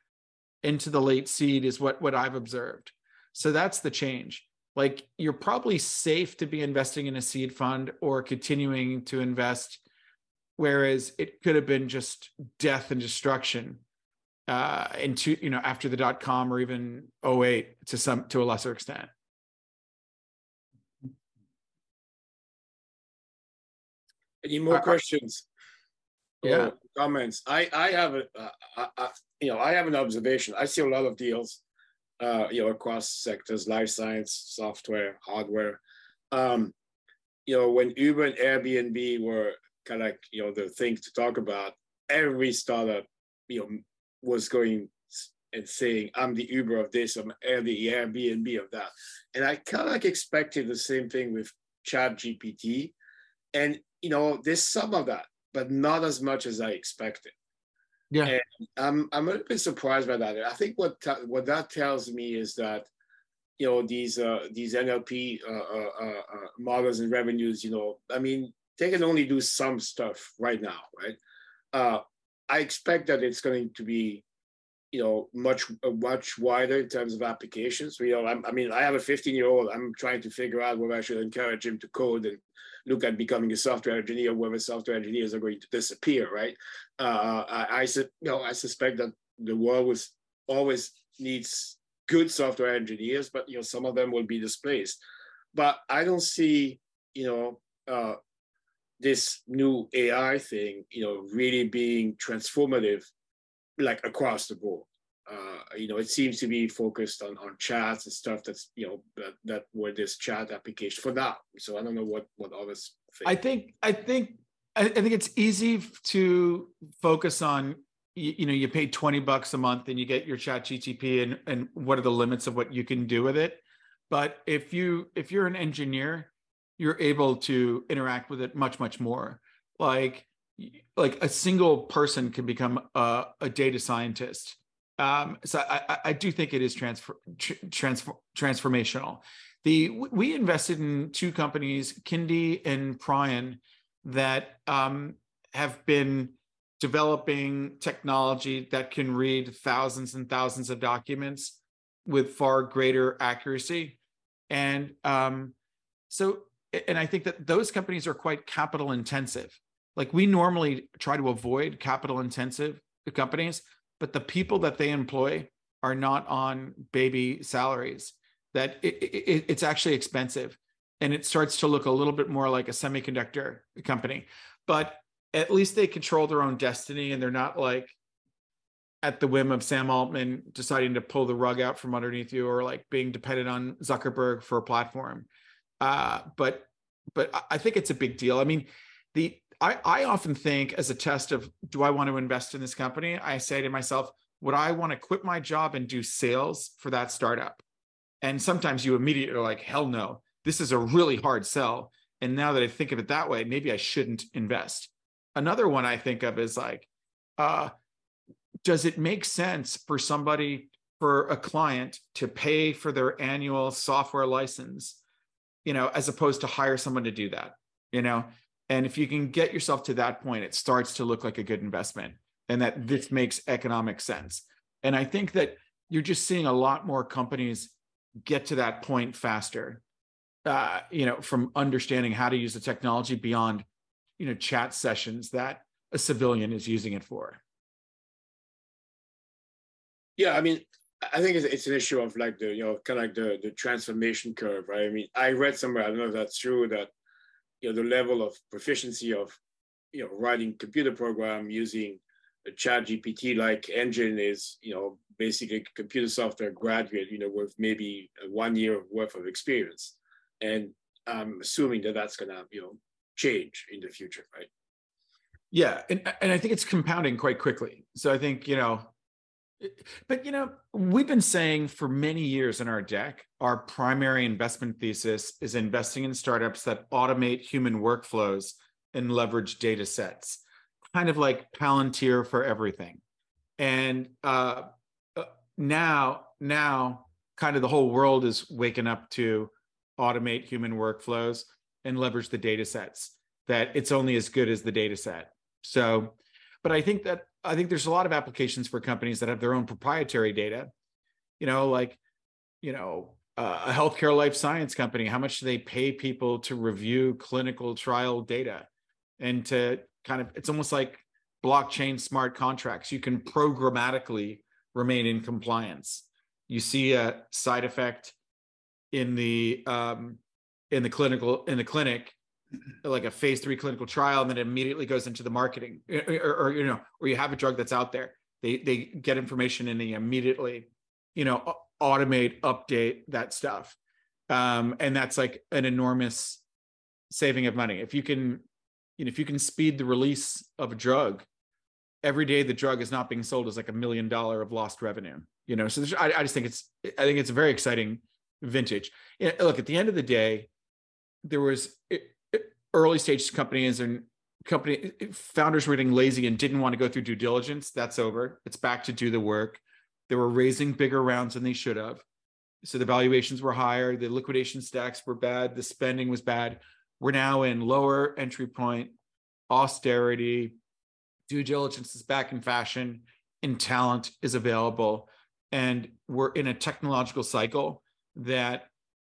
into the late seed, is what, what I've observed. So that's the change. like you're probably safe to be investing in a seed fund or continuing to invest whereas it could have been just death and destruction uh into you know after the dot com or even 08 to some to a lesser extent
any more uh, questions
yeah
comments i i have a uh, I, you know i have an observation i see a lot of deals uh, you know, across sectors, life science, software, hardware. Um, you know, when Uber and Airbnb were kind of like, you know, the things to talk about, every startup, you know, was going and saying, I'm the Uber of this, I'm the Airbnb of that. And I kind of like expected the same thing with Chat GPT. And, you know, there's some of that, but not as much as I expected.
Yeah, and
I'm I'm a little bit surprised by that. I think what what that tells me is that you know these uh, these NLP uh, uh, uh, uh, models and revenues. You know, I mean, they can only do some stuff right now, right? Uh, I expect that it's going to be you know much much wider in terms of applications. You know, I'm, i mean, I have a 15 year old. I'm trying to figure out whether I should encourage him to code and look at becoming a software engineer, whether software engineers are going to disappear, right? Uh, I, I, you know, I suspect that the world was always needs good software engineers, but you know, some of them will be displaced. But I don't see, you know, uh, this new AI thing, you know, really being transformative, like across the board uh, you know, it seems to be focused on on chats and stuff that's you know that that were this chat application for now. So I don't know what what others
think. I think I think I think it's easy to focus on you, you know you pay 20 bucks a month and you get your chat gpt and and what are the limits of what you can do with it but if you if you're an engineer you're able to interact with it much much more like like a single person can become a, a data scientist um, so I, I, do think it is transfer, transfer, transformational. The we invested in two companies, Kyndi and Prion, that um, have been developing technology that can read thousands and thousands of documents with far greater accuracy, and um, so and I think that those companies are quite capital intensive. Like we normally try to avoid capital intensive companies but the people that they employ are not on baby salaries. That it, it, it's actually expensive and it starts to look a little bit more like a semiconductor company. But at least they control their own destiny and they're not like at the whim of sam altman deciding to pull the rug out from underneath you or like being dependent on zuckerberg for a platform. Uh, but but i think it's a big deal. I mean the I, I often think as a test of do I want to invest in this company? I say to myself, would I want to quit my job and do sales for that startup? And sometimes you immediately are like, hell no, this is a really hard sell. And now that I think of it that way, maybe I shouldn't invest. Another one I think of is like, uh, does it make sense for somebody, for a client to pay for their annual software license, you know, as opposed to hire someone to do that? You know, and if you can get yourself to that point, it starts to look like a good investment and that this makes economic sense. And I think that you're just seeing a lot more companies get to that point faster. Uh, you know, from understanding how to use the technology beyond, you know, chat sessions that a civilian is using it for.
Yeah, I mean, I think it's, it's an issue of like the, you know, kind of like the, the transformation curve, right? I mean, I read somewhere, I don't know if that's true, that you know the level of proficiency of you know writing computer program using a chat gpt like engine is you know basically computer software graduate you know with maybe one year worth of experience. And i'm assuming that that's going to you know change in the future right?
Yeah and, and i think it's compounding quite quickly. So i think you know but you know, we've been saying for many years in our deck, our primary investment thesis is investing in startups that automate human workflows and leverage data sets, kind of like Palantir for everything. And uh, uh, now, now, kind of the whole world is waking up to automate human workflows and leverage the data sets. That it's only as good as the data set. So, but I think that I think there's a lot of applications for companies that have their own proprietary data. You know, like, you know, uh, a healthcare life science company, how much do they pay people to review clinical trial data and to kind of, it's almost like blockchain smart contracts. You can programmatically remain in compliance. You see a side effect in the um, in the clinical in the clinic like a phase three clinical trial and then it immediately goes into the marketing or, or, you know or you have a drug that's out there. They they get information and they immediately you know automate update that stuff. Um, and that's like an enormous saving of money. If you can you know if you can speed the release of a drug every day the drug is not being sold is like a million dollar of lost revenue you know? So I, I just think it's i think it's a very exciting vintage. You know, look at the end of the day there was early stage companies and company founders were getting lazy and didn't want to go through due diligence. That's over. It's back to do the work. They were raising bigger rounds than they should have. So the valuations were higher, the liquidation stacks were bad, the spending was bad. We're now in lower entry point, austerity, due diligence is back in fashion, and talent is available. And we're in a technological cycle that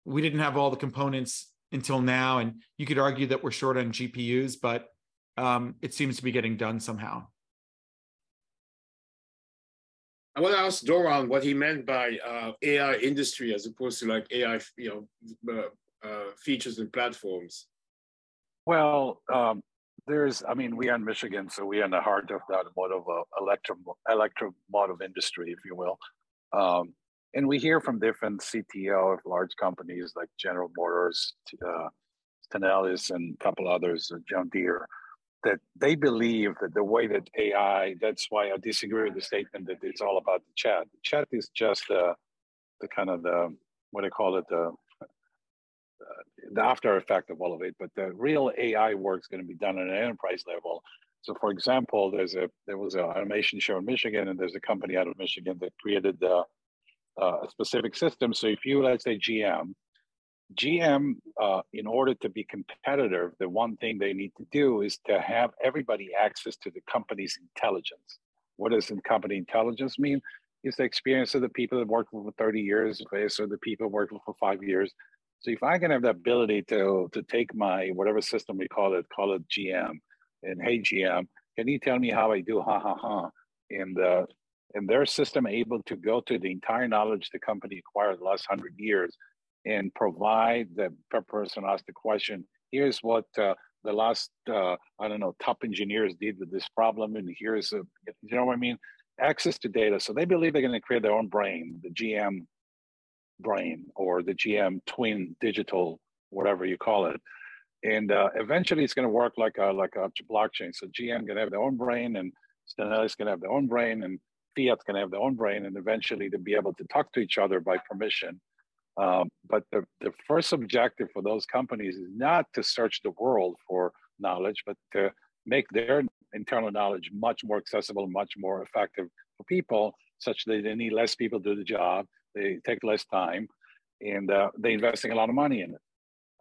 we didn't have all the components until now. And you could argue that we're short on GPUs, but um, it seems to be getting done somehow.
I want to ask Doron what he meant by uh, AI industry as opposed to like AI, you know, uh, uh, features and platforms.
Well, um, there's, I mean, we are in Michigan, so we are in the heart of the automotive, uh, electro, electromotive industry, if you will. Um, and we hear from different CTO of large companies like General Motors, uh, and a couple others, uh, John Deere, that they believe that the way that AI, that's why I disagree with the statement that it's all about the chat. The chat is just the, the kind of the, what I call it, the, uh, the after effect of all of it. But the real AI work is going to be done at an enterprise level. So, for example, there's a there was an automation show in Michigan, and there's a company out of Michigan that created the uh, a specific system. So if you, let's say GM, GM, uh, in order to be competitive, the one thing they need to do is to have everybody access to the company's intelligence. What does company intelligence mean? It's the experience of the people that worked for 30 years, so the people worked for five years. So if I can have the ability to to take my whatever system we call it, call it GM, and hey GM, can you tell me how I do? Ha ha ha. And uh, and their system able to go to the entire knowledge the company acquired the last hundred years and provide the person asked the question here's what uh, the last uh, i don't know top engineers did with this problem and here's a you know what i mean? Access to data. So they believe they're going to create their own brain the gm brain or the gm twin digital whatever you call it. And uh, eventually it's going to work like a like a blockchain. So gm going to have their own brain and Stellantis going to have their own brain and Fiat's going to have their own brain and eventually to be able to talk to each other by permission. Um, but the, the first objective for those companies is not to search the world for knowledge, but to make their internal knowledge much more accessible, much more effective for people, such that they need less people to do the job, they take less time, and uh, they're investing a lot of money in it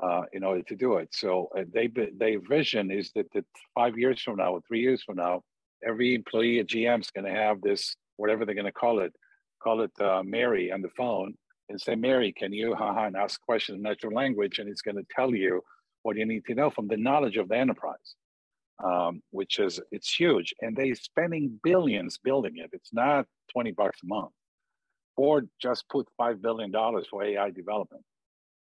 uh, in order to do it. So uh, they their vision is that, that five years from now or three years from now, every employee at GM is going to have this, whatever they're going to call it, call it uh, Mary on the phone and say, Mary, can you haha, and ask questions in natural language? And it's going to tell you what you need to know from the knowledge of the enterprise, um, which is, it's huge. And they're spending billions building it. It's not 20 bucks a month. Ford just put $5 billion for AI development.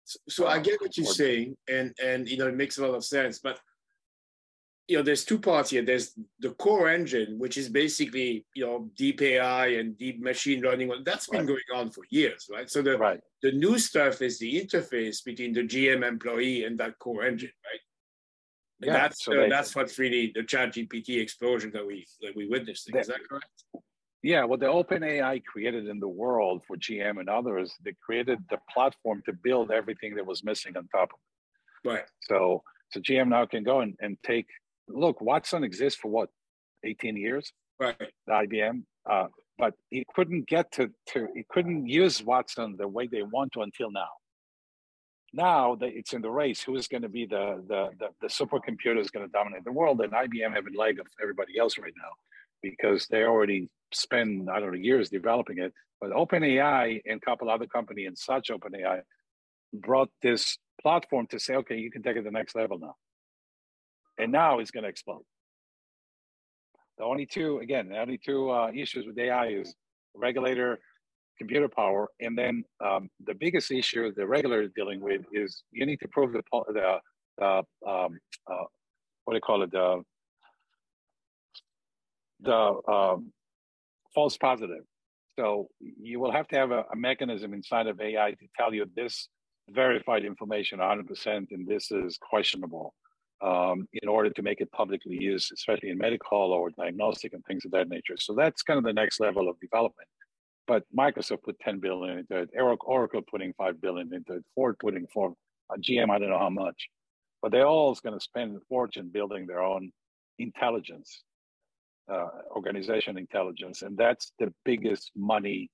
So, so I get what you're saying, and and you know it makes a lot of sense. But you know, there's two parts here. There's the core engine, which is basically, you know, deep AI and deep machine learning. That's been right. going on for years, right? So the right. the new stuff is the interface between the GM employee and that core engine, right? And yeah, that's so uh, that's what's really the Chat GPT explosion that we that we witnessed. Is that correct?
Yeah, well, the Open AI created in the world for GM and others, they created the platform to build everything that was missing on top of
it. Right.
So so GM now can go and, and take look, Watson exists for what, 18 years?
Right.
The IBM. Uh, but he couldn't get to, to, he couldn't use Watson the way they want to until now. Now that it's in the race, who is going to be the, the, the, the supercomputer is going to dominate the world? And IBM have a leg of everybody else right now because they already spend I don't know years developing it. But OpenAI and a couple other companies and such OpenAI brought this platform to say, okay, you can take it to the next level now. And now it's going to explode. The only two, again, the only two uh, issues with AI is regulator, computer power, and then um, the biggest issue the regulator is dealing with is you need to prove the the, the um, uh, what do you call it the the um, false positive. So you will have to have a, a, mechanism inside of AI to tell you this verified information 100% and this is questionable um, in order to make it publicly used, especially in medical or diagnostic and things of that nature. So that's kind of the next level of development. But Microsoft put 10 billion into it, Oracle putting 5 billion into it, Ford putting four, uh, GM, I don't know how much, but they're all going to spend a fortune building their own intelligence, uh, organization intelligence. And that's the biggest money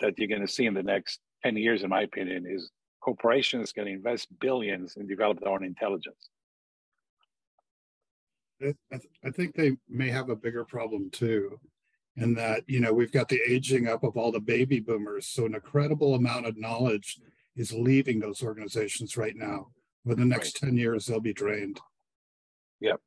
that you're going to see in the next 10 years, in my opinion, is corporations to invest billions and develop their own intelligence.
I, th- I think they may have a bigger problem too, in that you know we've got the aging up of all the baby boomers, so an incredible amount of knowledge is leaving those organizations right now. Within the next right. ten years, they'll be drained.
Yep.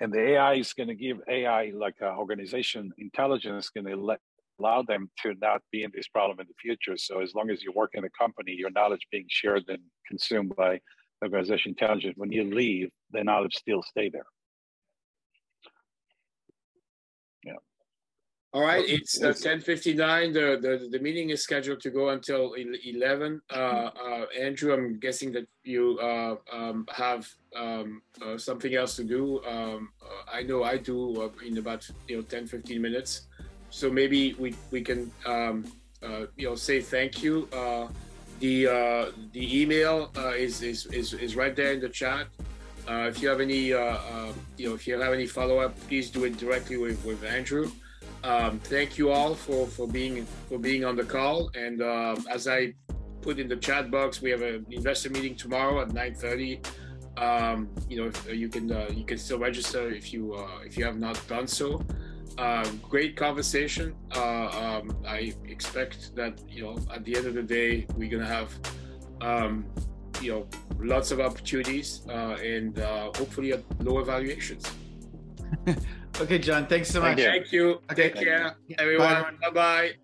And the AI is going to give AI like uh, organization intelligence going to let allow them to not be in this problem in the future. So as long as you work in a company, your knowledge being shared and consumed by organization intelligence, when you leave, the knowledge still stay there. Yeah.
All right, it's uh, 10:59. The, the the meeting is scheduled to go until 11. Uh, uh, Andrew, I'm guessing that you uh, um, have um, uh, something else to do. Um, uh, I know I do in about you know 10, 15 minutes. So maybe we we can um, you know say thank you. The uh, the email uh, is, is is is right there in the chat. Uh, if you have any uh, uh, you know if you have any follow up, please do it directly with, with Andrew. Um, thank you all for for being for being on the call. And uh, as I put in the chat box, we have an investor meeting tomorrow at 9:30. Um, you know, you can you can still register if you if you have not done so. Uh, great conversation. Uh, um, I expect that you know at the end of the day we're gonna have um, you know lots of opportunities uh, and uh, hopefully at lower valuations.
okay, John. Thanks so much.
Thank you. Thank you. Okay. Take care, everyone. Bye bye.